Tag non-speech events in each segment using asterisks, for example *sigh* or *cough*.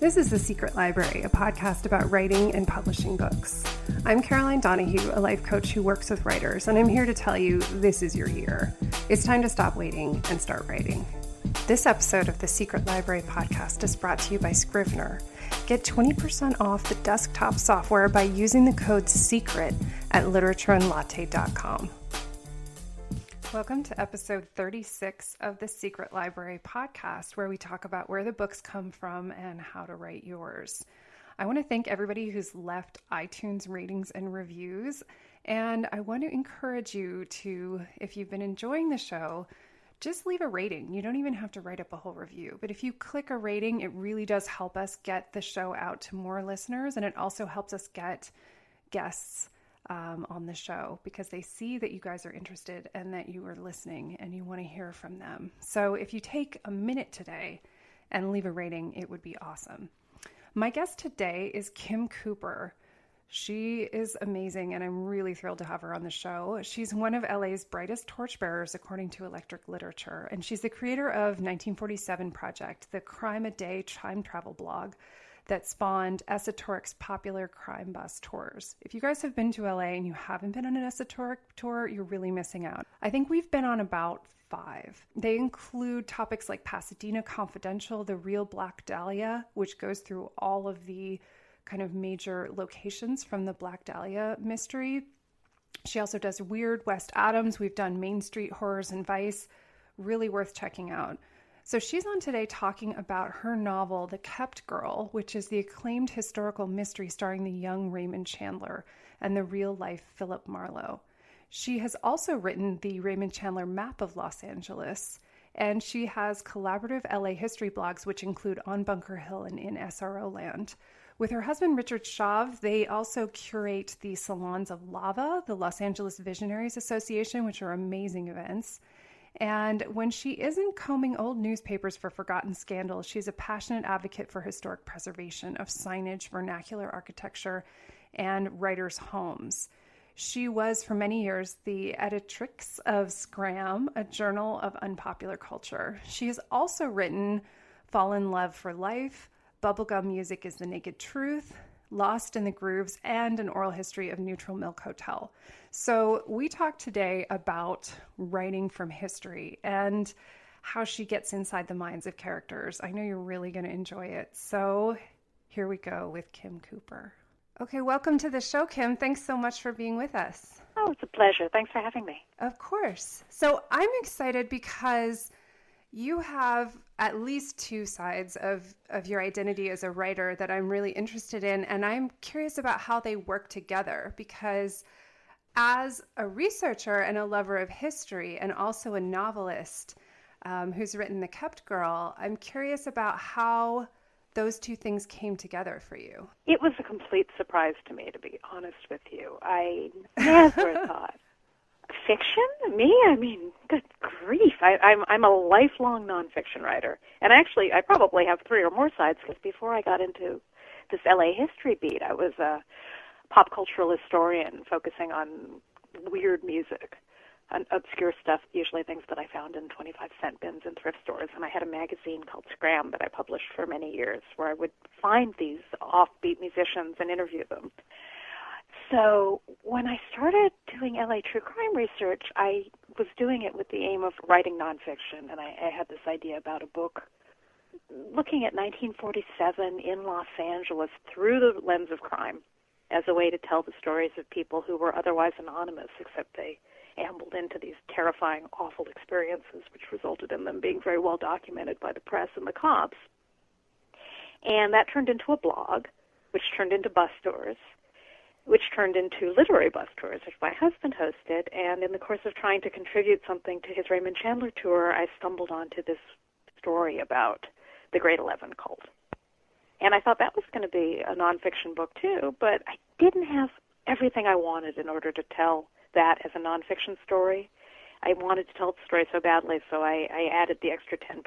This is The Secret Library, a podcast about writing and publishing books. I'm Caroline Donahue, a life coach who works with writers, and I'm here to tell you this is your year. It's time to stop waiting and start writing. This episode of the Secret Library podcast is brought to you by Scrivener. Get 20% off the desktop software by using the code SECRET at literatureandlatte.com. Welcome to episode 36 of the Secret Library podcast, where we talk about where the books come from and how to write yours. I want to thank everybody who's left iTunes ratings and reviews. And I want to encourage you to, if you've been enjoying the show, just leave a rating. You don't even have to write up a whole review. But if you click a rating, it really does help us get the show out to more listeners. And it also helps us get guests um, on the show because they see that you guys are interested and that you are listening and you want to hear from them. So if you take a minute today and leave a rating, it would be awesome. My guest today is Kim Cooper. She is amazing, and I'm really thrilled to have her on the show. She's one of LA's brightest torchbearers, according to Electric Literature, and she's the creator of 1947 Project, the crime a day time travel blog that spawned Esotouric's popular crime bus tours. If you guys have been to LA and you haven't been on an esoteric tour, you're really missing out. I think we've been on about five. They include topics like Pasadena Confidential, the real Black Dahlia, which goes through all of the kind of major locations from the Black Dahlia mystery. She also does Weird West Adams. We've done Main Street Horrors and Vice. Really worth checking out. So she's on today talking about her novel, The Kept Girl, which is the acclaimed historical mystery starring the young Raymond Chandler and the real life Philip Marlowe. She has also written the Raymond Chandler Map of Los Angeles, and she has collaborative LA history blogs, which include On Bunker Hill and In SRO Land. With her husband, Richard Schave, they also curate the Salons of Lava, the Los Angeles Visionaries Association, which are amazing events. And when she isn't combing old newspapers for forgotten scandals, she's a passionate advocate for historic preservation of signage, vernacular architecture, and writers' homes. She was for many years the editrix of Scram, a journal of unpopular culture. She has also written Fall in Love for Life, Bubblegum Music is the Naked Truth, Lost in the Grooves, and an oral history of Neutral Milk Hotel. So, we talked today about writing from history and how she gets inside the minds of characters. I know you're really going to enjoy it. So, here we go with Kim Cooper. Okay, welcome to the show, Kim. Thanks so much for being with us. Oh, it's a pleasure. Thanks for having me. Of course. So, I'm excited because you have at least two sides of, of your identity as a writer that I'm really interested in. And I'm curious about how they work together because, as a researcher and a lover of history, and also a novelist um, who's written The Kept Girl, I'm curious about how those two things came together for you. It was a complete surprise to me, to be honest with you. I never *laughs* thought fiction? Me? I mean, good grief! I, I'm I'm a lifelong nonfiction writer, and actually, I probably have three or more sides because before I got into this LA history beat, I was a pop cultural historian focusing on weird music and obscure stuff, usually things that I found in 25 cent bins in thrift stores. And I had a magazine called Scram that I published for many years where I would find these offbeat musicians and interview them. So when I started doing LA true crime research, I was doing it with the aim of writing nonfiction, and I, I had this idea about a book looking at 1947 in Los Angeles through the lens of crime as a way to tell the stories of people who were otherwise anonymous, except they ambled into these terrifying, awful experiences, which resulted in them being very well documented by the press and the cops. And that turned into a blog, which turned into bus tours, which turned into literary bus tours, which my husband hosted. And in the course of trying to contribute something to his Raymond Chandler tour, I stumbled onto this story about the Great Eleven cult. And I thought that was going to be a nonfiction book too, but I didn't have everything I wanted in order to tell that as a nonfiction story. I wanted to tell the story so badly, so I, I added the extra 10%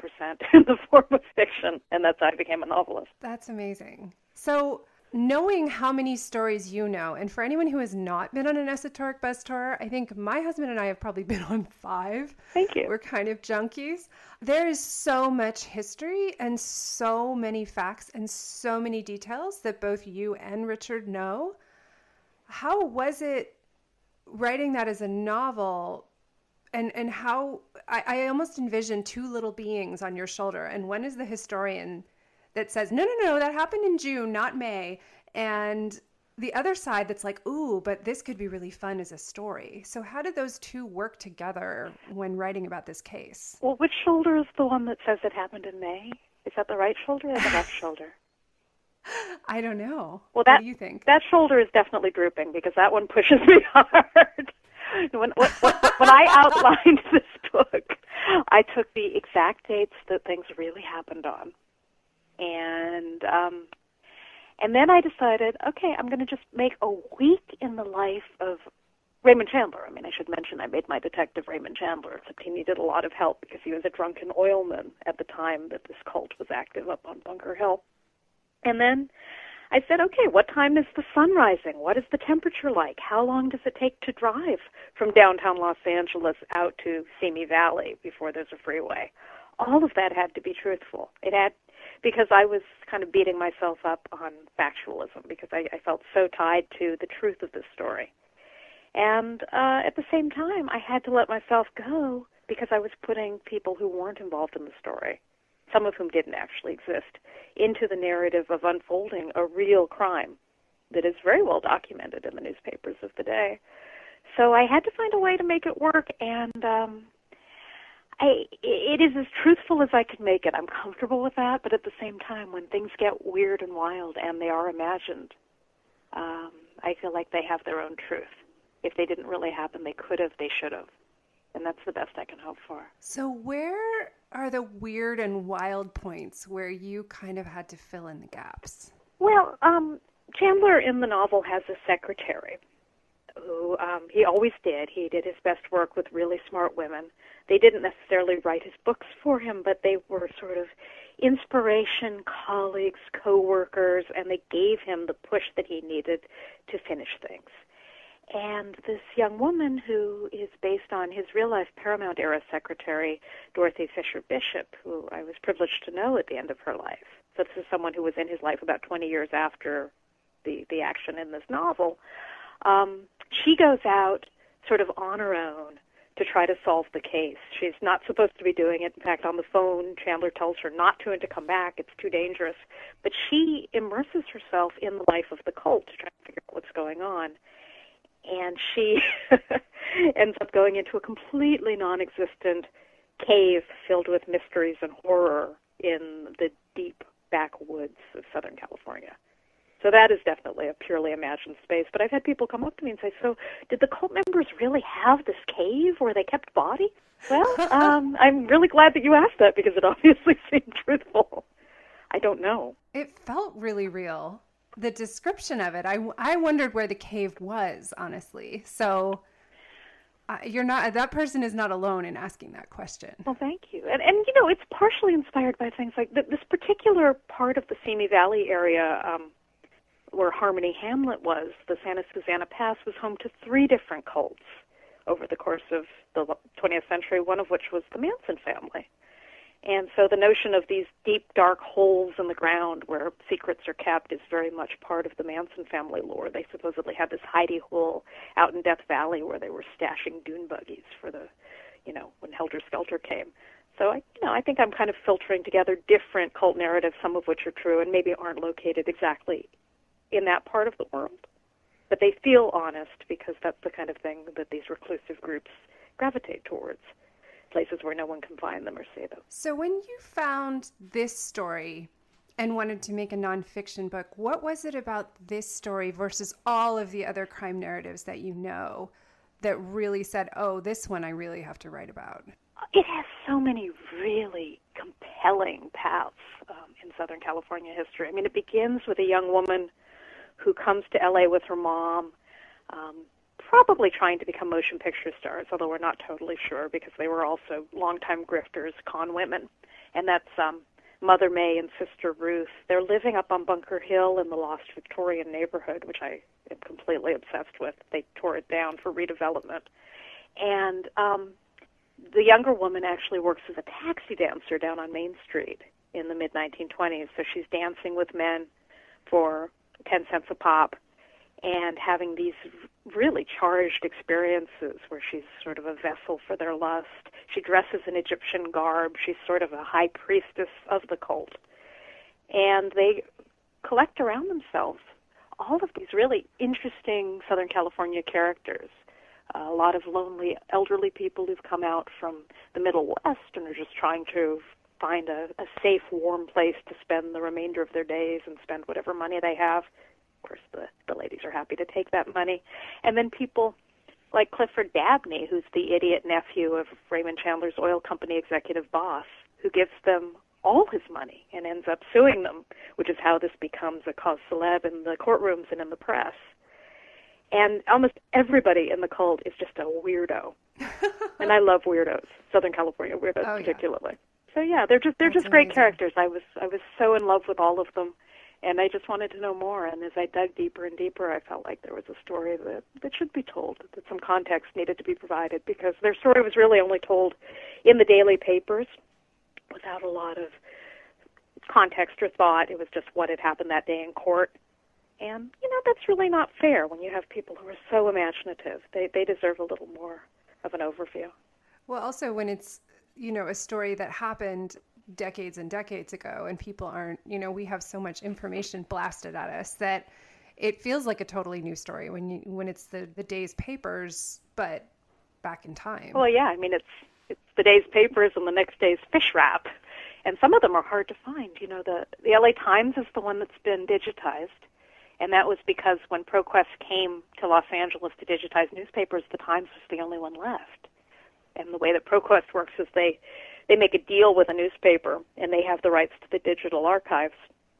*laughs* in the form of fiction, and that's how I became a novelist. That's amazing. So, knowing how many stories you know, and for anyone who has not been on an Esotouric bus tour, I think my husband and I have probably *laughs* been on five. Thank you. We're kind of junkies. There is so much history and so many facts and so many details that both you and Richard know. How was it writing that as a novel? And, and how I, I almost envision two little beings on your shoulder, and one is the historian that says, no, no, no, that happened in June, not May. And the other side that's like, ooh, but this could be really fun as a story. So, how did those two work together when writing about this case? Well, which shoulder is the one that says it happened in May? Is that the right shoulder or the left *laughs* shoulder? I don't know. Well, that, what do you think? That shoulder is definitely drooping because that one pushes *laughs* me hard. when, when, when I *laughs* outlined this book, I took the exact dates that things really happened on and um, and then I decided, okay, I'm going to just make a week in the life of Raymond Chandler. I mean, I should mention I made my detective Raymond Chandler, except he needed a lot of help because he was a drunken oilman at the time that this cult was active up on Bunker Hill. And then I said, okay, what time is the sun rising? What is the temperature like? How long does it take to drive from downtown Los Angeles out to Simi Valley before there's a freeway? All of that had to be truthful. It had because I was kind of beating myself up on factualism because I, I felt so tied to the truth of this story. And uh, at the same time, I had to let myself go because I was putting people who weren't involved in the story, some of whom didn't actually exist, into the narrative of unfolding a real crime that is very well documented in the newspapers of the day. So I had to find a way to make it work, and um, I, it is as truthful as I can make it. I'm comfortable with that, but at the same time, when things get weird and wild and they are imagined, um, I feel like they have their own truth. If they didn't really happen, they could have, they should have. And that's the best I can hope for. So, where are the weird and wild points where you kind of had to fill in the gaps? Well, um, Chandler in the novel has a secretary who um, he always did. He did his best work with really smart women they didn't necessarily write his books for him, but they were sort of inspiration, colleagues, co-workers, and they gave him the push that he needed to finish things. And this young woman, who is based on his real life Paramount era secretary, Dorothy Fisher Bishop, who I was privileged to know at the end of her life. So this is someone who was in his life about 20 years after the, the action in this novel. Um, she goes out sort of on her own to try to solve the case. She's not supposed to be doing it. In fact, on the phone, Chandler tells her not to and to come back. It's too dangerous. But she immerses herself in the life of the cult to try to figure out what's going on. And she *laughs* ends up going into a completely non existent cave filled with mysteries and horror in the deep backwoods of Southern California. So that is definitely a purely imagined space. But I've had people come up to me and say, "So, did the cult members really have this cave where they kept bodies?" Well, *laughs* um, I'm really glad that you asked that because it *laughs* obviously seemed truthful. I don't know. It felt really real. The description of it, I, I wondered where the cave was, honestly. So uh, you're not that person is not alone in asking that question. Well, thank you. And and you know, it's partially inspired by things like th- this particular part of the Simi Valley area. Um, where Harmony Hamlet was, the Santa Susana Pass was home to three different cults over the course of the 20th century, one of which was the Manson family. And so the notion of these deep, dark holes in the ground where secrets are kept is very much part of the Manson family lore. They supposedly had this hidey hole out in Death Valley where they were stashing dune buggies for the, you know, when Helter Skelter came. So I, you know, I think I'm kind of filtering together different cult narratives, some of which are true and maybe aren't located exactly in that part of the world. But they feel honest because that's the kind of thing that these reclusive groups gravitate towards places where no one can find them or see them. So, when you found this story and wanted to make a nonfiction book, what was it about this story versus all of the other crime narratives that you know that really said, oh, this one I really have to write about? It has so many really compelling paths um, in Southern California history. I mean, it begins with a young woman who comes to LA with her mom, um, probably trying to become motion picture stars, although we're not totally sure because they were also longtime grifters, con women, and that's um, Mother May and Sister Ruth. They're living up on Bunker Hill in the Lost Victorian neighborhood, which I am completely obsessed with. They tore it down for redevelopment. And um, the younger woman actually works as a taxi dancer down on Main Street in the mid 1920s. So she's dancing with men for 10 cents a pop and having these really charged experiences where she's sort of a vessel for their lust. She dresses in Egyptian garb. She's sort of a high priestess of the cult. And they collect around themselves all of these really interesting Southern California characters. Uh, a lot of lonely elderly people who've come out from the Middle West and are just trying to find a, a safe, warm place to spend the remainder of their days and spend whatever money they have of course, the, the ladies are happy to take that money. And then people like Clifford Dabney, who's the idiot nephew of Raymond Chandler's oil company executive boss, who gives them all his money and ends up suing them, which is how this becomes a cause celeb in the courtrooms and in the press. And almost everybody in the cult is just a weirdo. *laughs* and I love weirdos, Southern California weirdos oh, particularly. Yeah. So yeah, they're just they're That's just amazing. great characters. I was I was so in love with all of them and I just wanted to know more. And as I dug deeper and deeper, I felt like there was a story that that should be told, that some context needed to be provided because their story was really only told in the daily papers without a lot of context or thought. It was just what had happened that day in court. And you know that's really not fair when you have people who are so imaginative. They they deserve a little more of an overview. Well, also when it's you know a story that happened decades and decades ago and people aren't you know we have so much information blasted at us that it feels like a totally new story when you when it's the the day's papers but back in time. Well yeah i mean it's it's the day's papers and the next day's fish wrap. And some of them are hard to find. You know the the la times is the one that's been digitized. And that was because when proquest came to los angeles to digitize newspapers the times was the only one left and the way that proquest works is they they make a deal with a newspaper and they have the rights to the digital archives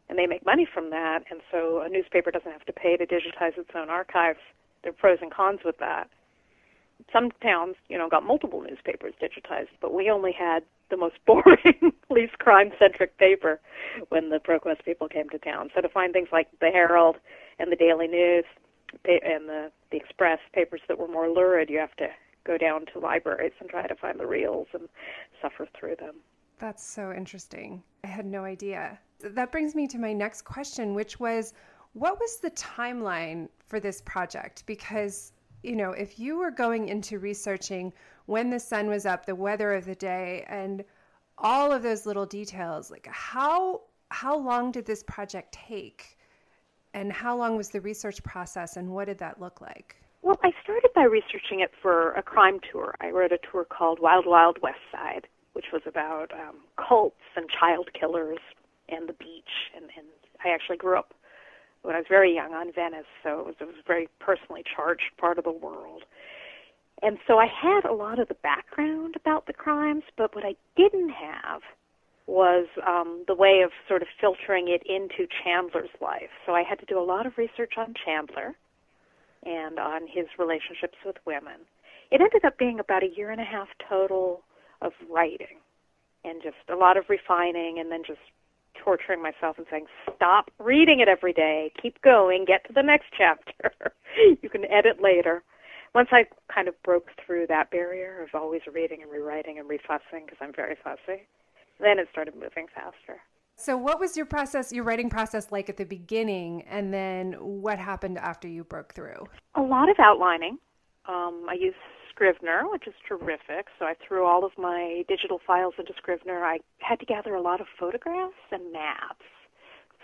and they make money from that and so a newspaper doesn't have to pay to digitize its own archives. There are pros and cons with that. Some towns you know got multiple newspapers digitized but we only had the most *laughs* boring least crime centric paper when the proquest people came to town. So to find things like the herald and the daily news and the the express papers that were more lurid you have to go down to libraries and try to find the reels and suffer through them. That's so interesting. I had no idea. That brings me to my next question, which was what was the timeline for this project? Because, you know, if you were going into researching when the sun was up, the weather of the day, and all of those little details, like how how long did this project take? And how long was the research process and what did that look like? Well, I started by researching it for a crime tour. I wrote a tour called Wild Wild West Side, which was about um, cults and child killers and the beach. And, and I actually grew up when I was very young on Venice, so it was, it was a very personally charged part of the world. And so I had a lot of the background about the crimes, but what I didn't have was um, the way of sort of filtering it into Chandler's life. So I had to do a lot of research on Chandler and on his relationships with women. It ended up being about a year and a half total of writing and just a lot of refining and then just torturing myself and saying, stop reading it every day, keep going, get to the next *laughs* chapter. you can edit later. Once I kind of broke through that barrier of always reading and rewriting and refussing, because I'm very fussy, then it started moving faster. So, what was your process, your writing process like at the beginning, and then what happened after you broke through? A lot of outlining. Um, I use Scrivener, which is terrific. So, I threw all of my digital files into Scrivener. I had to gather a lot of photographs and maps.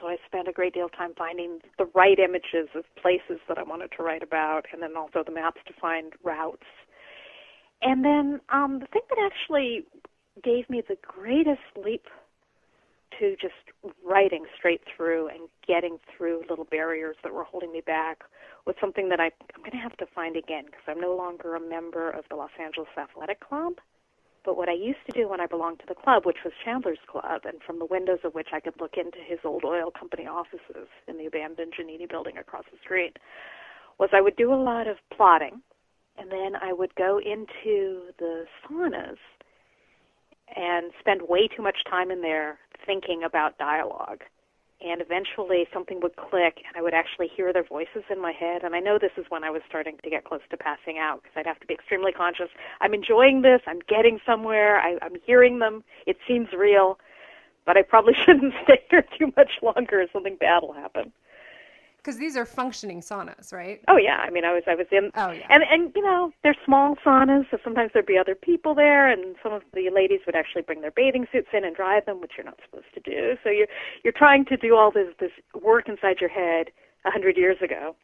So, I spent a great deal of time finding the right images of places that I wanted to write about, and then also the maps to find routes. And then um, the thing that actually gave me the greatest leap to just writing straight through and getting through little barriers that were holding me back was something that I, I'm going to have to find again because I'm no longer a member of the Los Angeles Athletic Club. But what I used to do when I belonged to the club, which was Chandler's Club, and from the windows of which I could look into his old oil company offices in the abandoned Giannini building across the street, was I would do a lot of plotting, and then I would go into the saunas and spend way too much time in there thinking about dialogue. And eventually something would click, and I would actually hear their voices in my head. And I know this is when I was starting to get close to passing out because I'd have to be extremely conscious. I'm enjoying this. I'm getting somewhere. I, I'm hearing them. It seems real, but I probably *laughs* shouldn't stay here too much longer. Something bad will happen because these are functioning saunas, right? Oh yeah, I mean, I was I was in, oh yeah, and and you know they're small saunas, so sometimes there'd be other people there, and some of the ladies would actually bring their bathing suits in and dry them, which you're not supposed to do. So you're you're trying to do all this this work inside your head a hundred years ago,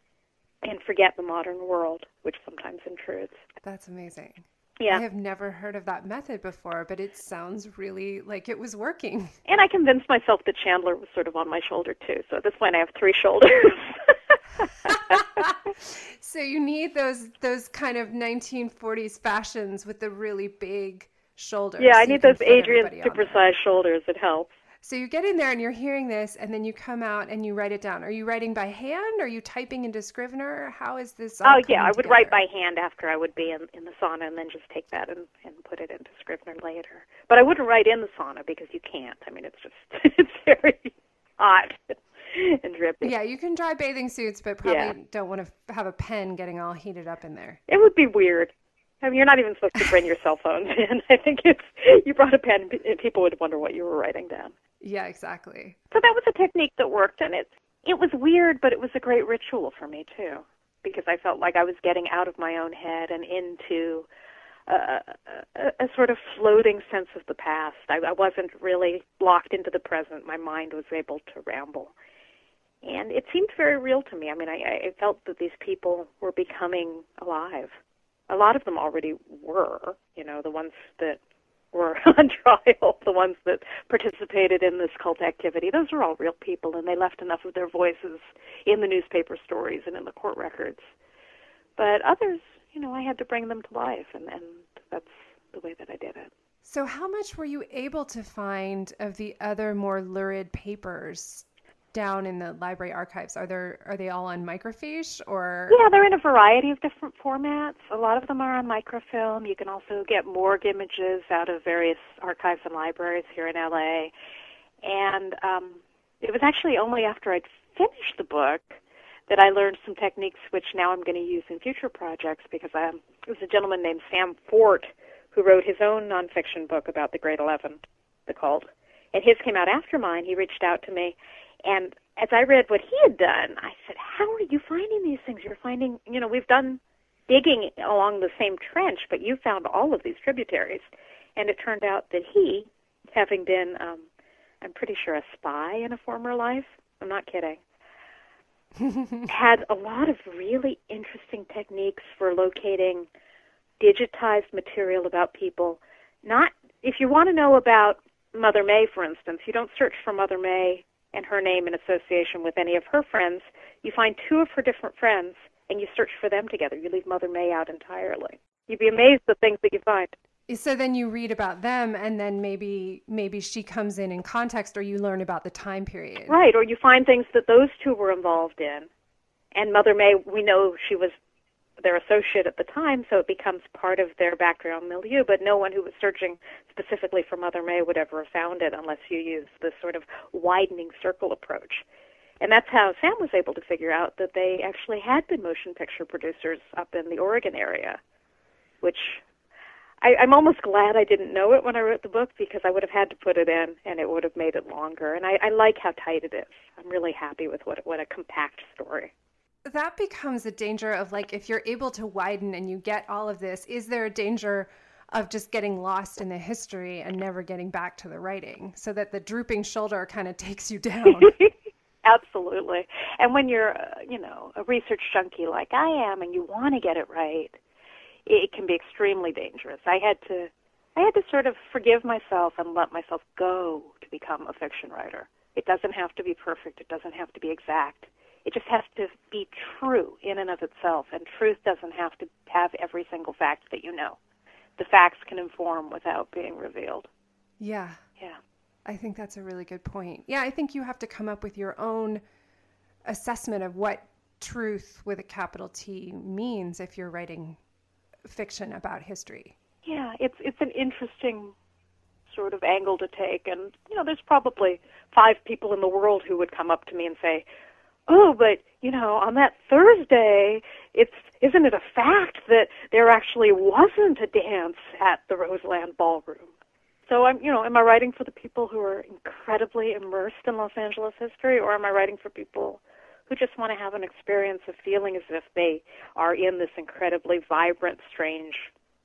and forget the modern world, which sometimes intrudes. That's amazing. Yeah. I have never heard of that method before, but it sounds really like it was working. *laughs* And I convinced myself that Chandler was sort of on my shoulder too. So at this point I have three shoulders. *laughs* *laughs* so you need those those kind of 1940s fashions with the really big shoulders. Yeah, I need those Adrian supersized shoulders. It helps. So you get in there and you're hearing this, and then you come out and you write it down. Are you writing by hand? Are you typing into Scrivener? How is this? oh yeah, I would together? write by hand after I would be in, in the sauna, and then just take that and, and put it into Scrivener later. But I wouldn't write in the sauna because you can't. I mean, it's just *laughs* it's very hot and drippy. Yeah, you can dry bathing suits, but probably yeah. don't want to have a pen getting all heated up in there. It would be weird. I mean, you're not even supposed to bring your cell phones *laughs* in. I think if you brought a pen, people would wonder what you were writing down. Yeah, exactly. So that was a technique that worked, and it it was weird, but it was a great ritual for me too, because I felt like I was getting out of my own head and into a, a, a sort of floating sense of the past. I, I wasn't really locked into the present. My mind was able to ramble, and it seemed very real to me. I mean, I, I felt that these people were becoming alive. A lot of them already were, you know, the ones that were *laughs* on trial, the ones that participated in this cult activity, those are all real people, and they left enough of their voices in the newspaper stories and in the court records. But others, you know, I had to bring them to life, and, and that's the way that I did it. So, how much were you able to find of the other more lurid papers down in the library archives? Are there are they all on microfiche or? Yeah, they're in a variety of different formats. A lot of them are on microfilm. You can also get morgue images out of various archives and libraries here in LA. And um, it was actually only after I'd finished the book that I learned some techniques which now I'm going to use in future projects because um, there was a gentleman named Sam Fort who wrote his own nonfiction book about the Great Eleven, the cult. And his came out after mine. He reached out to me and as I read what he had done, I said, How are you finding these things? You're finding, you know, we've done digging along the same trench, but you found all of these tributaries. And it turned out that he, having been, um, I'm pretty sure, a spy in a former life, I'm not kidding, *laughs* had a lot of really interesting techniques for locating digitized material about people. Not, if you want to know about Mother May, for instance, you don't search for Mother May and her name in association with any of her friends, you find two of her different friends and you search for them together. You leave Mother May out entirely. You'd be amazed at the things that you find. So then you read about them and then maybe maybe she comes in in context or you learn about the time period. Right, or you find things that those two were involved in. And Mother May, we know she was their associate at the time, so it becomes part of their background milieu. But no one who was searching specifically for Mother May would ever have found it unless you use this sort of widening circle approach. And that's how Sam was able to figure out that they actually had been motion picture producers up in the Oregon area, which I, I'm almost glad I didn't know it when I wrote the book because I would have had to put it in and it would have made it longer. And I, I like how tight it is. I'm really happy with what what a compact story that becomes a danger of like if you're able to widen and you get all of this is there a danger of just getting lost in the history and never getting back to the writing so that the drooping shoulder kind of takes you down? *laughs* Absolutely. And when you're uh, you know a research junkie like i am and you want to get it right it can be extremely dangerous. I had to i had to sort of forgive myself and let myself go to become a fiction writer. It doesn't have to be perfect. It doesn't have to be exact it just has to be true in and of itself, and truth doesn't have to have every single fact that you know. The facts can inform without being revealed. Yeah. Yeah. I think that's a really good point. Yeah, I think you have to come up with your own assessment of what truth with a capital T means if you're writing fiction about history. Yeah, it's it's an interesting sort of angle to take. And you know, there's probably five people in the world who would come up to me and say, "Oh, but you know, on that Thursday, it's isn't it a fact that there actually wasn't a dance at the Roseland Ballroom?" So I'm, you know, am I writing for the people who are incredibly immersed in Los Angeles history, or am I writing for people who just want to have an experience of feeling as if they are in this incredibly vibrant, strange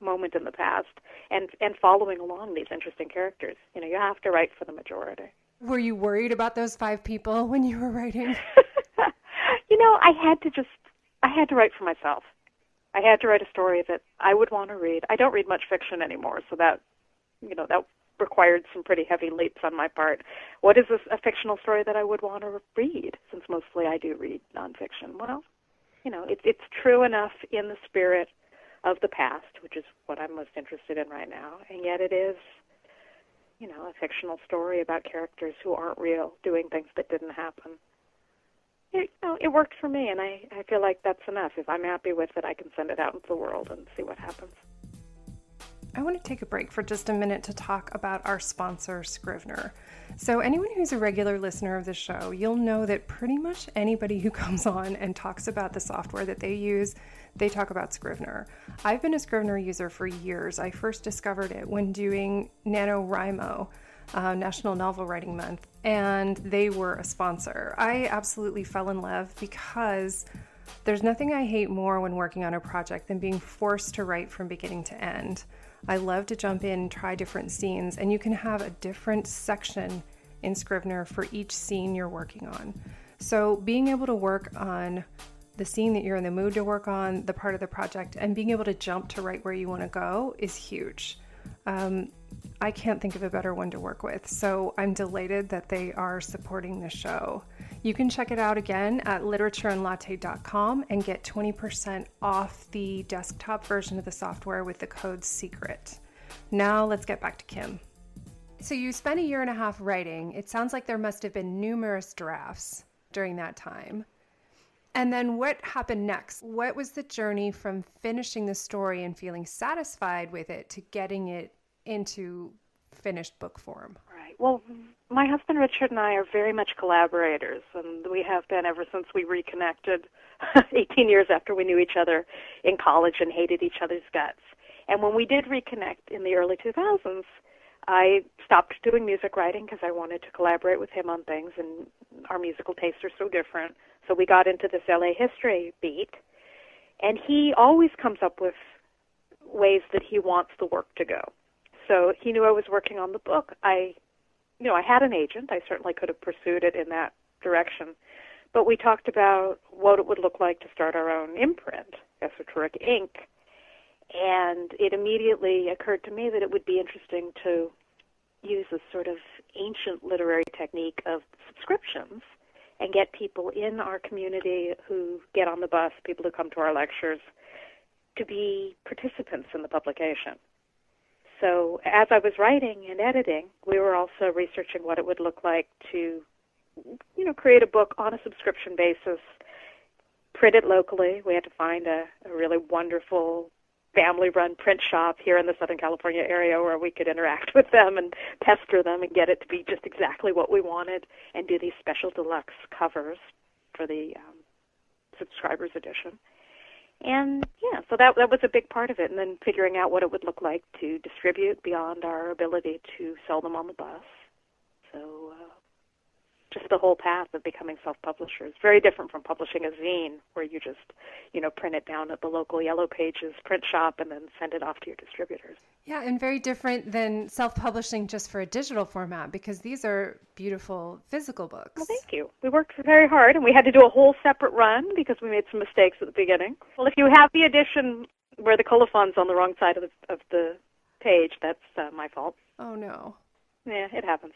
moment in the past and and following along these interesting characters. You know, you have to write for the majority. Were you worried about those five people when you were writing? *laughs* you know, I had to just I had to write for myself. I had to write a story that I would want to read. I don't read much fiction anymore, so that you know, that required some pretty heavy leaps on my part. What is a, a fictional story that I would want to read? Since mostly I do read nonfiction. Well, you know, it's it's true enough in the spirit of the past, which is what I'm most interested in right now, and yet it is, you know, a fictional story about characters who aren't real, doing things that didn't happen. It, you know, it worked for me, and I I feel like that's enough. If I'm happy with it, I can send it out into the world and see what happens. I want to take a break for just a minute to talk about our sponsor, Scrivener. So, anyone who's a regular listener of the show, you'll know that pretty much anybody who *laughs* comes on and talks about the software that they use, they talk about Scrivener. I've been a Scrivener user for years. I first discovered it when doing NaNoWriMo. Uh, National Novel Writing Month, and they were a sponsor. I absolutely fell in love because there's nothing I hate more when working on a project than being forced to write from beginning to end. I love to jump in, try different scenes, and you can have a different section in Scrivener for each scene you're working on. So, being able to work on the scene that you're in the mood to work on, the part of the project, and being able to jump to right where you want to go is huge. Um, I can't think of a better one to work with, so I'm delighted that they are supporting the show. You can check it out again at literatureandlatte.com and get 20% off the desktop version of the software with the code SECRET. Now let's get back to Kim. So you spent a year and a half writing. It sounds like there must have been numerous drafts during that time. And then what happened next? What was the journey from finishing the story and feeling satisfied with it to getting it into finished book form? Right. Well, my husband Richard and I are very much collaborators, and we have been ever since we reconnected *laughs* 18 years after we knew each other in college and hated each other's guts. And when we did reconnect in the early 2000s, I stopped doing music writing because I wanted to collaborate with him on things, and our musical tastes are so different. So we got into this LA history beat, and he always comes up with ways that he wants the work to go. So he knew I was working on the book. I you know, I had an agent. I certainly could have pursued it in that direction. But we talked about what it would look like to start our own imprint, Esotouric Ink. And it immediately occurred to me that it would be interesting to use a sort of ancient literary technique of subscriptions and get people in our community who get on the bus, people who come to our lectures, to be participants in the publication. So as I was writing and editing, we were also researching what it would look like to, you know, create a book on a subscription basis, print it locally. We had to find a, a really wonderful family-run print shop here in the Southern California area where we could interact *laughs* with them and pester them and get it to be just exactly what we wanted, and do these special deluxe covers for the um, subscribers edition and yeah, so that that was a big part of it. And then figuring out what it would look like to distribute beyond our ability to sell them on the bus. Just the whole path of becoming self-publishers. Very different from publishing a zine, where you just, you know, print it down at the local Yellow Pages print shop and then send it off to your distributors. Yeah, and very different than self-publishing just for a digital format because these are beautiful physical books. Well, thank you. We worked very hard, and we had to do a whole separate run because we made some mistakes at the beginning. Well, if you have the edition where the colophon's on the wrong side of the of the page, that's uh, my fault. Oh no. Yeah, it happens.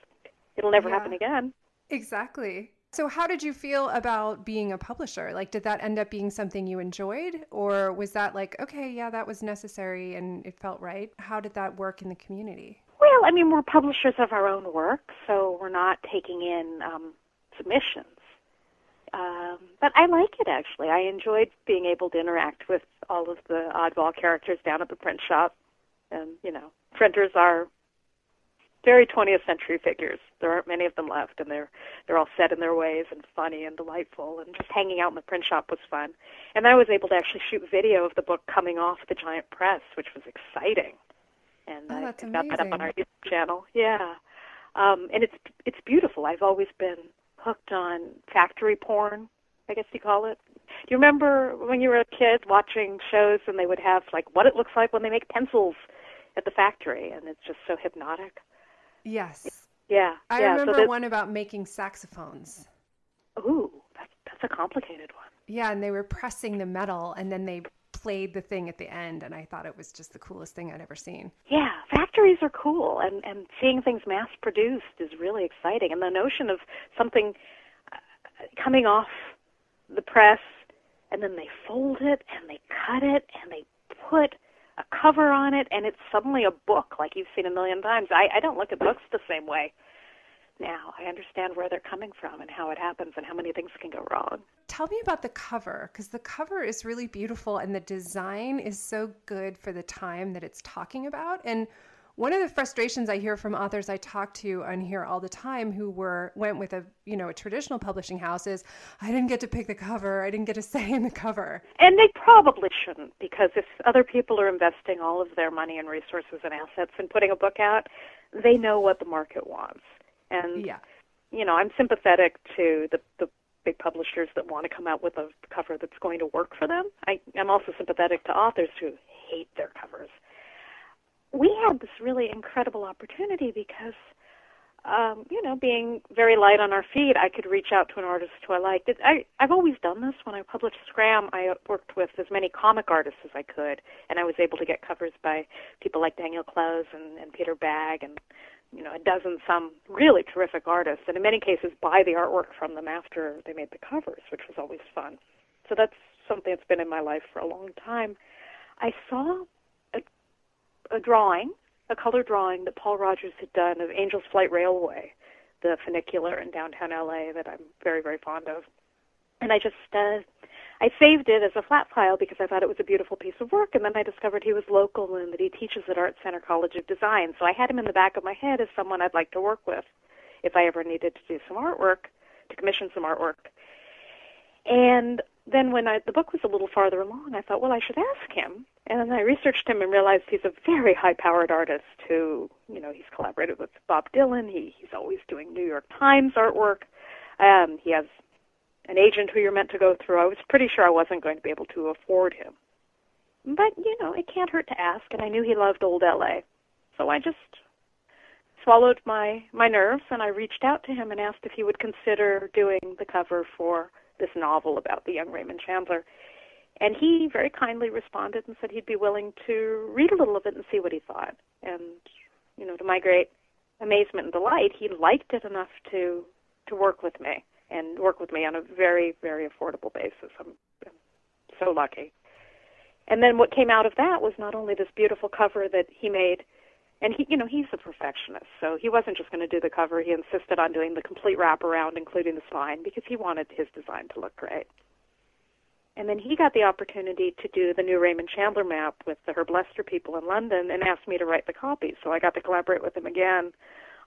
It'll never yeah. happen again. Exactly. So, how did you feel about being a publisher? Like, did that end up being something you enjoyed, or was that like, okay, yeah, that was necessary and it felt right? How did that work in the community? Well, I mean, we're publishers of our own work, so we're not taking in um, submissions. Um, but I like it actually. I enjoyed being able to interact with all of the oddball characters down at the print shop, and you know, printers are very 20th century figures. There aren't many of them left, and they're they're all set in their ways and funny and delightful. And just hanging out in the print shop was fun. And I was able to actually shoot video of the book coming off the giant press, which was exciting. And oh, I got amazing. that up on our YouTube channel. Yeah, um, and it's it's beautiful. I've always been hooked on factory porn. I guess you call it. Do you remember when you were a kid watching shows and they would have like what it looks like when they make pencils at the factory, and it's just so hypnotic. Yes. Yeah. I yeah. remember so one about making saxophones. Ooh, that's that's a complicated one. Yeah, and they were pressing the metal and then they played the thing at the end and I thought it was just the coolest thing I'd ever seen. Yeah, factories are cool and and seeing things mass produced is really exciting and the notion of something uh, coming off the press and then they fold it and they cut it and they put a cover on it and it's suddenly a book like you've seen a million times. I, I don't look at books the same way now. I understand where they're coming from and how it happens and how many things can go wrong. Tell me about the cover because the cover is really beautiful and the design is so good for the time that it's talking about. And one of the frustrations I hear from authors I talk to on here all the time who were went with a you know a traditional publishing house is I didn't get to pick the cover, I didn't get to *laughs* say in the cover. And they probably shouldn't because if other people are investing all of their money and resources and assets in putting a book out, they know what the market wants. And yeah. you know, I'm sympathetic to the the big publishers that want to come out with a cover that's going to work for them. I, I'm also sympathetic to authors who hate their covers we had this really incredible opportunity because, um, you know, being very light on our feet, I could reach out to an artist who I liked. It, I, I've always done this. When I published Scram, I worked with as many comic artists as I could, and I was able to get covers by people like Daniel Clowes and, and Peter Bagge and, you know, a dozen some really terrific artists, and in many cases buy the artwork from them after they made the covers, which was always fun. So that's something that's been in my life for a long time. I saw a drawing, a color drawing that Paul Rogers had done of Angel's Flight Railway, the funicular in downtown LA that I'm very, very fond of. And I just uh, I saved it as a flat file because I thought it was a beautiful piece of work, and then I discovered he was local and that he teaches at Art Center College of Design. So I had him in the back of my head as someone I'd like to work with if I ever needed to do some artwork, to commission some artwork. And then when I, the book was a little farther along, I thought, well, I should ask him. And then I researched him and realized he's a very high-powered artist who, you know, he's collaborated with Bob Dylan. He he's always doing New York Times artwork. Um, he has an agent who you're meant to go through. I was pretty sure I wasn't going to be able to afford him, but you know, it can't hurt to ask. And I knew he loved old L.A., so I just swallowed my my nerves and I reached out to him and asked if he would consider doing the cover for this novel about the young Raymond Chandler. And he very kindly responded and said he'd be willing to read a little of it and see what he thought. And, you know, to my great amazement and delight, he liked it enough to to work with me and work with me on a very, very affordable basis. I'm, I'm so lucky. And then what came out of that was not only this beautiful cover that he made and he you know he's a perfectionist so he wasn't just going to do the cover he insisted on doing the complete wraparound including the spine because he wanted his design to look great and then he got the opportunity to do the new Raymond Chandler map with the Herb Lester people in London and asked me to write the copy. So I got to collaborate with him again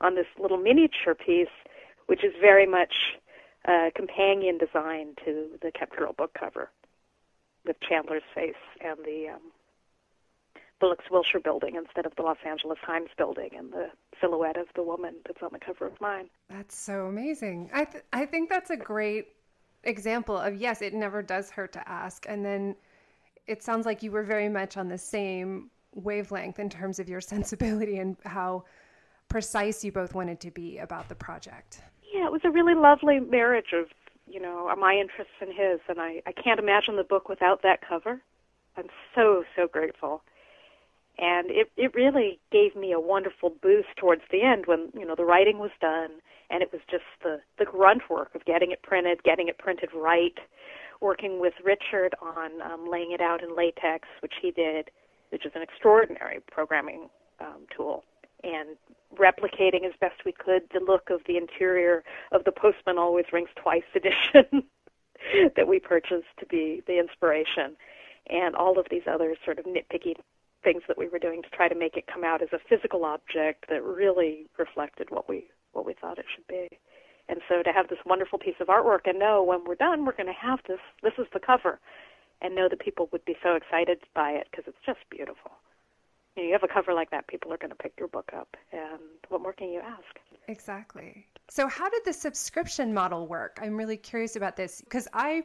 on this little miniature piece, which is very much a companion design to the Kept Girl book cover with Chandler's face and the um, Bullock's Wilshire building instead of the Los Angeles Times building and the silhouette of the woman that's on the cover of mine. That's so amazing. I th- I think that's a great example of yes, it never does hurt to ask and then it sounds like you were very much on the same wavelength in terms of your *laughs* sensibility and how precise you both wanted to be about the project. Yeah, it was a really lovely marriage of, you know, uh, my interests and his and I I can't imagine the book without that cover. I'm so so grateful and it it really gave me a wonderful boost towards the end when you know the writing was done and it was just the the grunt work of getting it printed getting it printed right working with richard on um, laying it out in latex which he did which is an extraordinary programming um, tool and replicating as best we could the look of the interior of the postman always rings twice edition *laughs* that we purchased to be the inspiration. And all of these other sort of nitpicky things that we were doing to try to make it come out as a physical object that really reflected what we what we thought it should be. And so to have this wonderful piece of artwork and know when we're done, we're going to have this. This is the cover, and know that people would be so excited by it because it's just beautiful. You, know, you have a cover like that, people are going to pick your book up. And what more can you ask? Exactly. So, how did the subscription model work? I'm really curious about this because I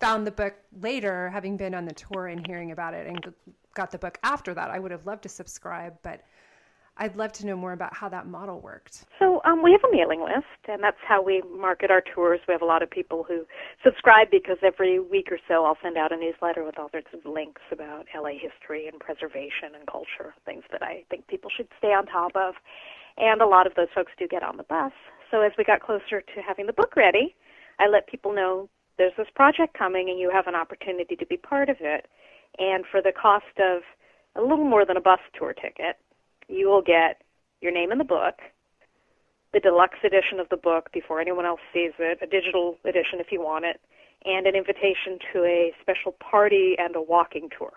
found the book later, having been on the tour and hearing about it, and got the book after that. I would have loved to subscribe, but I'd love to know more about how that model worked. So um, we have a mailing list, and that's how we market our tours. We have a lot of people who subscribe because every week or so I'll send out a newsletter with all sorts of links about LA history and preservation and culture, things that I think people should stay on top of. And a lot of those folks do get on the bus. So as we got closer to having the book ready, I let people know there's this project coming and you have an opportunity to be part of it. And for the cost of a little more than a bus tour ticket, you will get your name in the book, the deluxe edition of the book before anyone else sees it, a digital edition if you want it, and an invitation to a special party and a walking tour.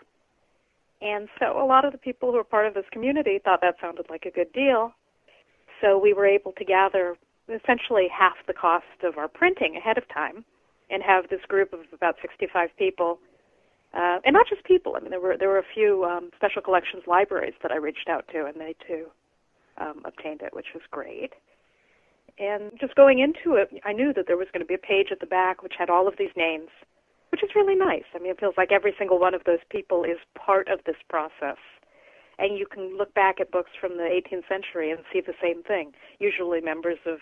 And so a lot of the people who are part of this community thought that sounded like a good deal. So we were able to gather essentially half the cost of our printing ahead of time and have this group of about 65 people uh, and not just people. I mean, there were there were a few um, special collections libraries that I reached out to, and they too um, obtained it, which was great. And just going into it, I knew that there was going to be a page at the back which had all of these names, which is really nice. I mean, it feels like every single one of those people is part of this process. And you can look back at books from the 18th century and see the same thing. Usually members of,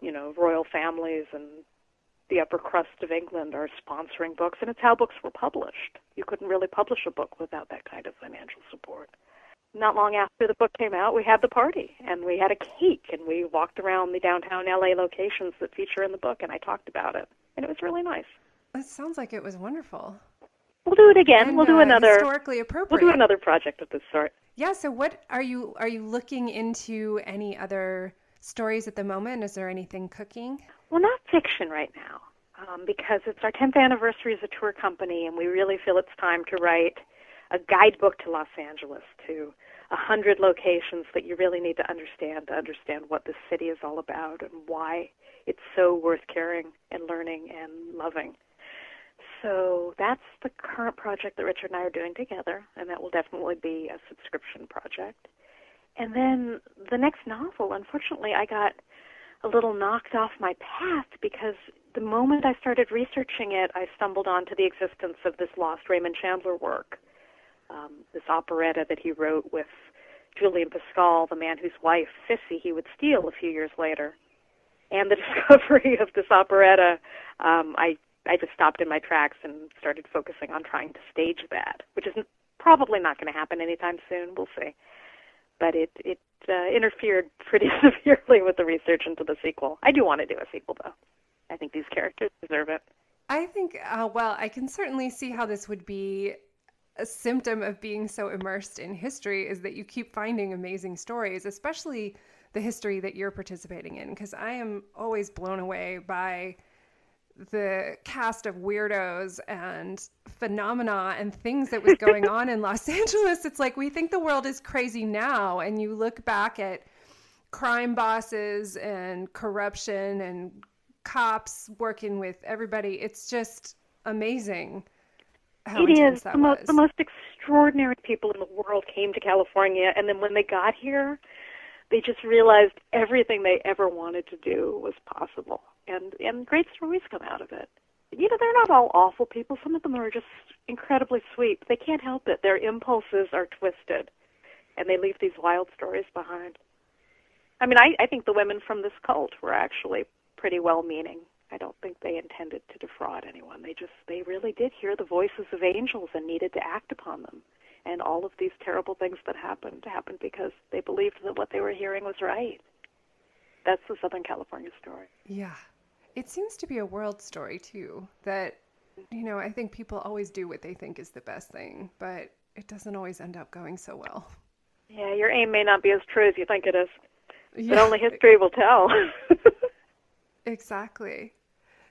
you know, royal families and the upper crust of England are sponsoring books, and it's how books were published. You couldn't really publish a book without that kind of financial support. Not long after the book came out, we had the party, and we had a cake, and we walked around the downtown LA locations that feature in the book, and I talked about it, and it was really nice. It sounds like it was wonderful. We'll do it again. And, we'll do uh, another historically appropriate. We'll do another project of this sort. Yeah. So, what are you are you looking into? Any other stories at the moment? Is there anything cooking? Well, not fiction right now, um, because it's our 10th anniversary as a tour company, and we really feel it's time to write a guidebook to Los Angeles, to a hundred locations that you really need to understand to understand what this city is all about and why it's so worth caring and learning and loving. So that's the current project that Richard and I are doing together, and that will definitely be a subscription project. And then the next novel, unfortunately, I got a little knocked off my path because the moment I started researching it, I stumbled onto the existence of this lost Raymond Chandler work, um, this operetta that he wrote with Julian Pascal, the man whose wife, Cissy, he would steal a few years later. And the *laughs* discovery of this operetta, um, I I just stopped in my tracks and started focusing on trying to stage that, which is probably not going to happen anytime soon. We'll see but it it uh, interfered pretty *laughs* severely with the research into the sequel. I do want to do a sequel though. I think these characters deserve it. I think uh, well, I can certainly see how this would be a symptom of being so immersed in history is that you keep finding amazing stories, especially the history that you're participating in because I am always blown away by the cast of weirdos and phenomena and things that was going on in Los *laughs* Angeles. It's like we think the world is crazy now, and you look back at crime bosses and corruption and cops working with everybody. It's just amazing. How it is the, mo- the most extraordinary people in the world came to California, and then when they got here, they just realized everything they ever wanted to do was possible and and great stories come out of it. You know, they're not all awful people. Some of them are just incredibly sweet. They can't help it. Their impulses are twisted, and they leave these wild stories behind. I mean, I, I think the women from this cult were actually pretty well-meaning. I don't think they intended to defraud anyone. They just they really did hear the voices of angels and needed to act upon them. And all of these terrible things that happened happened because they believed that what they were hearing was right. That's the Southern California story. Yeah. It seems to be a world story too. That you know, I think people always do what they think is the best thing, but it doesn't always end up going so well. Yeah, your aim may not be as true as you think it is, yeah. but only history will tell. *laughs* exactly.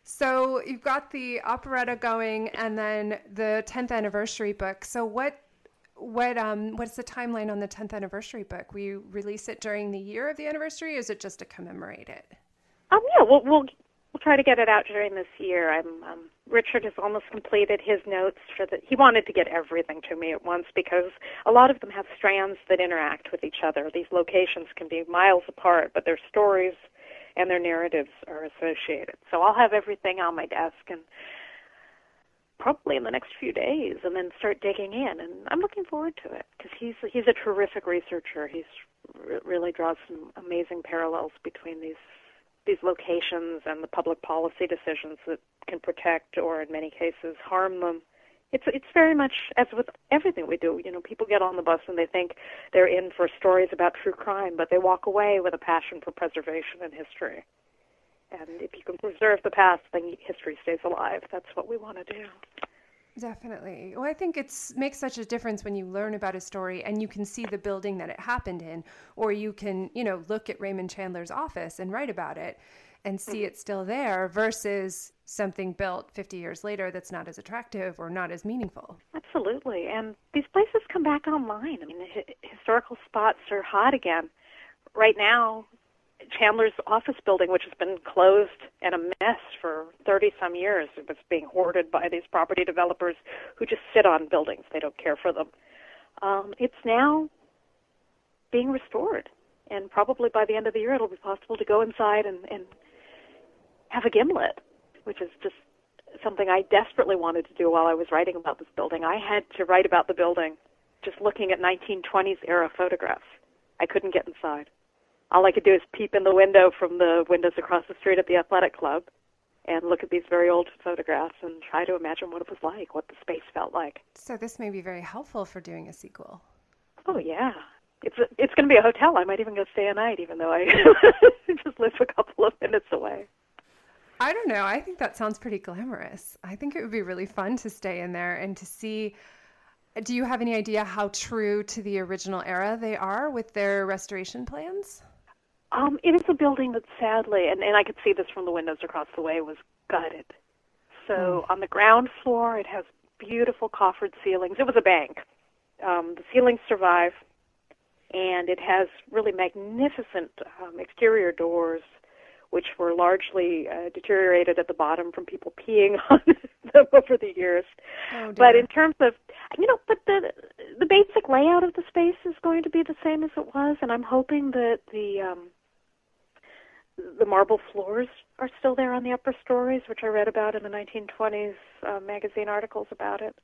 So you've got the operetta going, and then the 10th anniversary book. So what what um what's the timeline on the 10th anniversary book? Will you release it during the year of the anniversary, or is it just to commemorate it? Um, yeah, we'll we'll we'll try to get it out during this year. I'm um, Richard has almost completed his notes for the. He wanted to get everything to me at once because a lot of them have strands that interact with each other. These locations can be miles apart, but their stories and their narratives are associated. So I'll have everything on my desk and probably in the next few days and then start digging in and I'm looking forward to it because he's he's a terrific researcher. He's really draws some amazing parallels between these these locations and the public policy decisions that can protect or in many cases harm them. It's it's very much as with everything we do. You know, people get on the bus and they think they're in for stories about true crime, but they walk away with a passion for preservation and history. And if you can preserve the past, then history stays alive. That's what we want to do. Definitely. Well, I think it makes such a difference when you learn about a story and you can see the building that it happened in, or you can, you know, look at Raymond Chandler's office and write about it and see mm-hmm. it still there versus something built 50 years later that's not as attractive or not as meaningful. Absolutely. And these places come back online. I mean, the historical spots are hot again. Right now, Chandler's office building, which has been closed and a mess for 30 some years, it was being hoarded by these property developers who just sit on buildings. They don't care for them. Um, it's now being restored, and probably by the end of the year, it'll be possible to go inside and, and have a gimlet, which is just something I desperately wanted to do while I was writing about this building. I had to write about the building just looking at 1920s era photographs. I couldn't get inside all I could do is peep in the window from the windows across the street at the athletic club and look at these very old photographs and try to imagine what it was like, what the space felt like. So this may be very helpful for doing a sequel. Oh yeah. It's a, it's going to be a hotel. I might even go stay a night even though I *laughs* just live a couple of minutes away. I don't know. I think that sounds pretty glamorous. I think it would be really fun to stay in there and to see do you have any idea how true to the original era they are with their restoration plans? Um, it is a building that sadly, and, and I could see this from the windows across the way, was gutted. So mm. on the ground floor, it has beautiful coffered ceilings. It was a bank. Um, the ceilings survive, and it has really magnificent um, exterior doors, which were largely uh, deteriorated at the bottom from people *laughs* peeing on them over the years. Oh, but in terms of, you know, but the the basic layout of the space is going to be the same as it was, and I'm hoping that the um, the marble floors are still there on the upper stories, which I read about in the 1920s uh, magazine articles about it.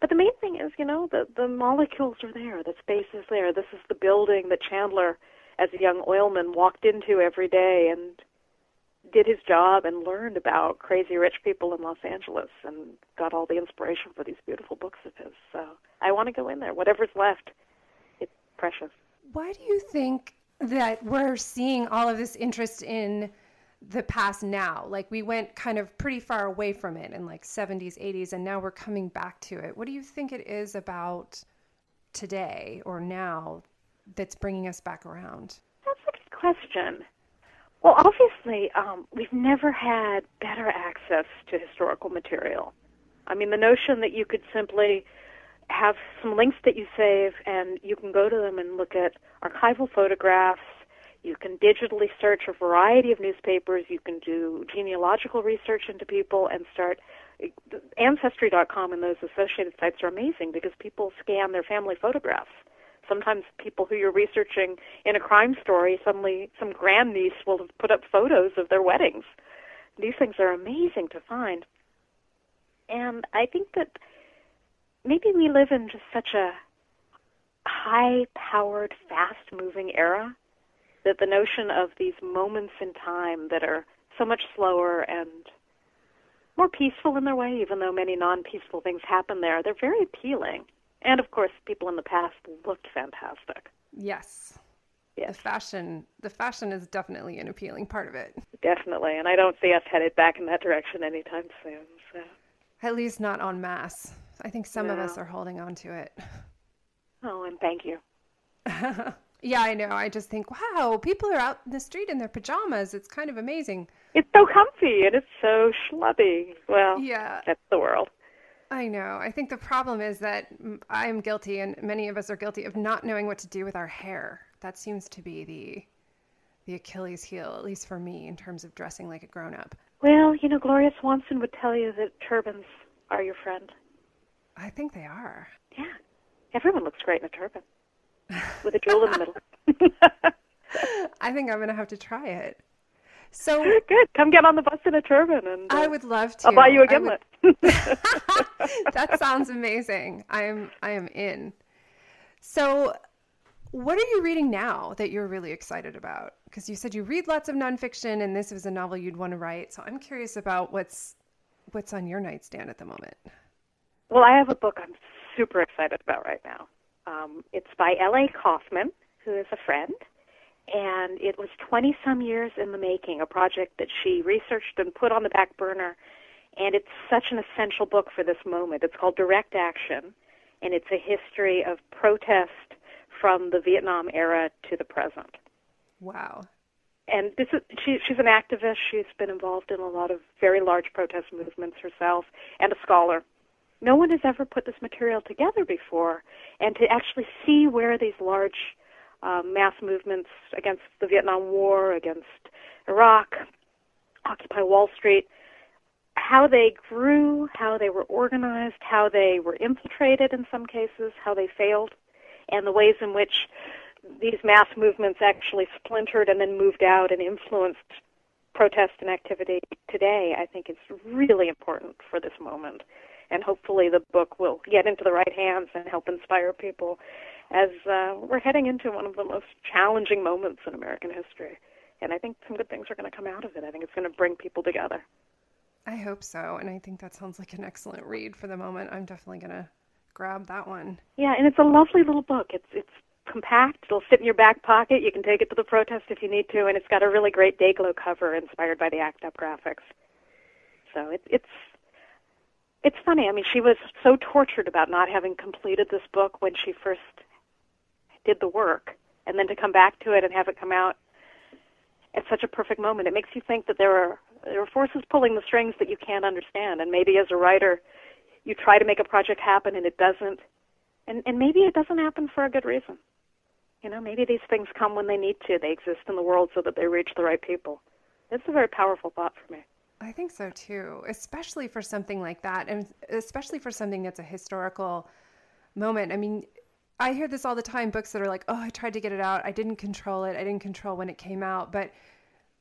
But the main thing is, you know, the the molecules are there, the space is there. This is the building that Chandler, as a young oilman, walked into every day and did his job and learned about crazy rich people in Los Angeles and got all the inspiration for these beautiful books of his. So I want to go in there. Whatever's left, it's precious. Why do you think that we're seeing all of this interest in the past now. Like we went kind of pretty far away from it in like 70s, 80s, and now we're coming back to it. What do you think it is about today or now that's bringing us back around? That's a good question. Well, obviously, um, we've never had better access to historical material. I mean, the notion that you could simply have some links that you save, and you can go to them and look at archival photographs. You can digitally search a variety of newspapers. You can do genealogical research into people and start. Ancestry.com and those associated sites are amazing because people scan their family photographs. Sometimes people who you're researching in a crime story, suddenly some grandniece will have put up photos of their weddings. These things are amazing to find. And I think that maybe we live in just such a high powered, fast moving era that the notion of these moments in time that are so much slower and more peaceful in their way, even though many non peaceful things happen there, they're very appealing. And of course, people in the past looked fantastic. Yes. Yes. The fashion the fashion is definitely an appealing part of it. Definitely. And I don't see us headed back in that direction anytime soon. So at least not en masse. I think some no. of us are holding on to it. Oh, and thank you. *laughs* yeah, I know. I just think, wow, people are out in the street in their pajamas. It's kind of amazing. It's so comfy and it's so schlubby. Well, yeah, that's the world. I know. I think the problem is that I'm guilty, and many of us are guilty of not knowing what to do with our hair. That seems to be the the Achilles heel, at least for me, in terms of dressing like a grown up. Well, you know, Gloria Swanson would tell you that turbans are your friend. I think they are. Yeah. Everyone looks great in a turban with a jewel in the middle. *laughs* I think I'm going to have to try it. So *laughs* good. Come get on the bus in a turban, and uh, I would love to. I'll buy you a gimlet. Would... *laughs* that sounds amazing. I am. I am in. So, what are you reading now that you're really excited about? Because you said you read lots of nonfiction, and this was a novel you'd want to write. So I'm curious about what's what's on your nightstand at the moment. Well, I have a book I'm super excited about right now. Um, it's by L.A. Kaufman, who is a friend, and it was 20 some years in the making, a project that she researched and put on the back burner. And it's such an essential book for this moment. It's called Direct Action, and it's a history of protest from the Vietnam era to the present. Wow. And this is she, she's an activist. She's been involved in a lot of very large protest movements herself, and a scholar. No one has ever put this material together before, and to actually see where these large um, mass movements against the Vietnam War, against Iraq, Occupy Wall Street, how they grew, how they were organized, how they were infiltrated in some cases, how they failed, and the ways in which these mass movements actually splintered and then moved out and influenced protest and activity today, I think is really important for this moment. And hopefully the book will get into the right hands and help inspire people as uh, we're heading into one of the most challenging moments in American history. And I think some good things are going to come out of it. I think it's going to bring people together. I hope so. And I think that sounds like an excellent read for the moment. I'm definitely going to grab that one. Yeah, and it's a lovely little book. It's it's compact. It'll fit in your back pocket. You can take it to the protest if you need to, and it's got a really great Day-Glo cover inspired by the ACT UP graphics. So it, it's it's funny. I mean, she was so tortured about not having completed this book when she first did the work, and then to come back to it and have it come out at such a perfect moment. It makes you think that there are there are forces pulling the strings that you can't understand, and maybe as a writer, you try to make a project happen and it doesn't, and and maybe it doesn't happen for a good reason. You know, maybe these things come when they need to. They exist in the world so that they reach the right people. It's a very powerful thought for me. I think so too, especially for something like that, and especially for something that's a historical moment. I mean, I hear this all the time books that are like, oh, I tried to get it out. I didn't control it. I didn't control when it came out. But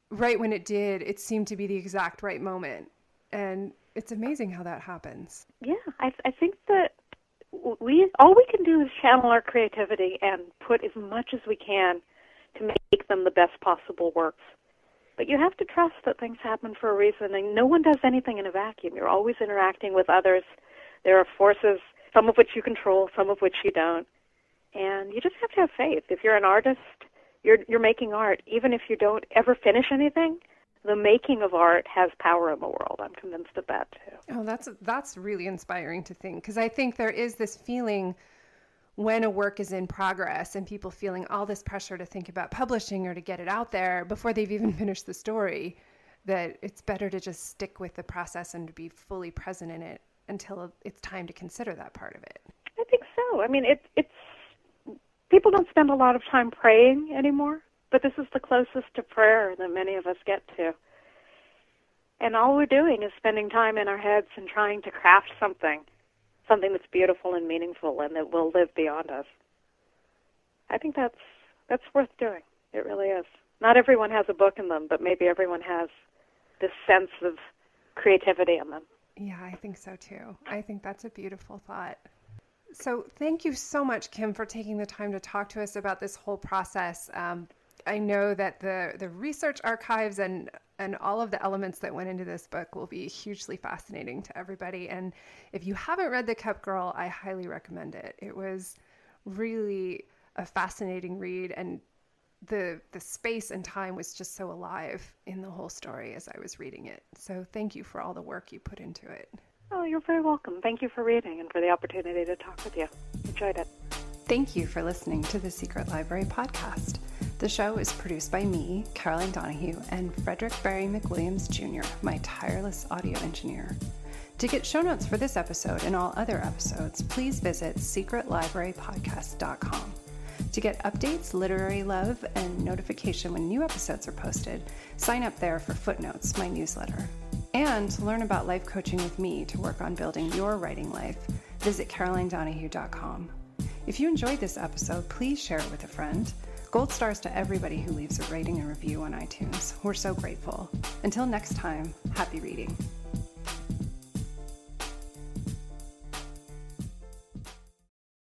right when it did, it seemed to be the exact right moment. And it's amazing how that happens. Yeah, I, I think that we all we can do is channel our creativity and put as much as we can to make them the best possible works. But you have to trust that things happen for a reason, and no one does anything in a vacuum. You're always interacting with others. There are forces, some of which you control, some of which you don't and you just have to have faith. If you're an artist, you're you're making art. Even if you don't ever finish anything, the making of art has power in the world. I'm convinced of that too. Oh, that's that's really inspiring to think because I think there is this feeling when a work is in progress and people feeling all this pressure to think about publishing or to get it out there before they've even *laughs* finished the story that it's better to just stick with the process and to be fully present in it until it's time to consider that part of it. I think so. I mean, it's it's people don't spend a lot of time praying anymore, but this is the closest to prayer that many of us get to. And all we're doing is spending time in our heads and trying to craft something, something that's beautiful and meaningful and that will live beyond us. I think that's that's worth doing. It really is. Not everyone has a book in them, but maybe everyone has this sense of creativity in them. Yeah, I think so too. I think that's a beautiful thought. So, thank you so much, Kim, for taking the time to talk to us about this whole process. Um, I know that the the research archives and and all of the elements that went into this book will be hugely fascinating to everybody. And if you haven't read The Kept Girl, I highly recommend it. It was really a fascinating read, and the the space and time was just so alive in the whole story as I was reading it. So thank you for all the work you put into it. Oh, you're very welcome. Thank you for reading and for the opportunity to talk with you. Enjoyed it. Thank you for listening to the Secret Library podcast. The show is produced by me, Caroline Donahue, and Frederick Barry McWilliams Jr., my tireless audio engineer. To get show notes for this episode and all other episodes, please visit secretlibrarypodcast.com. To get updates, literary love, and notification when new episodes are posted, sign up there for Footnotes, my newsletter. And to learn about life coaching with me to work on building your writing life, visit carolinedonahue.com. If you enjoyed this episode, please share it with a friend. Gold stars to everybody who leaves a rating and review on iTunes. We're so grateful. Until next time, happy reading.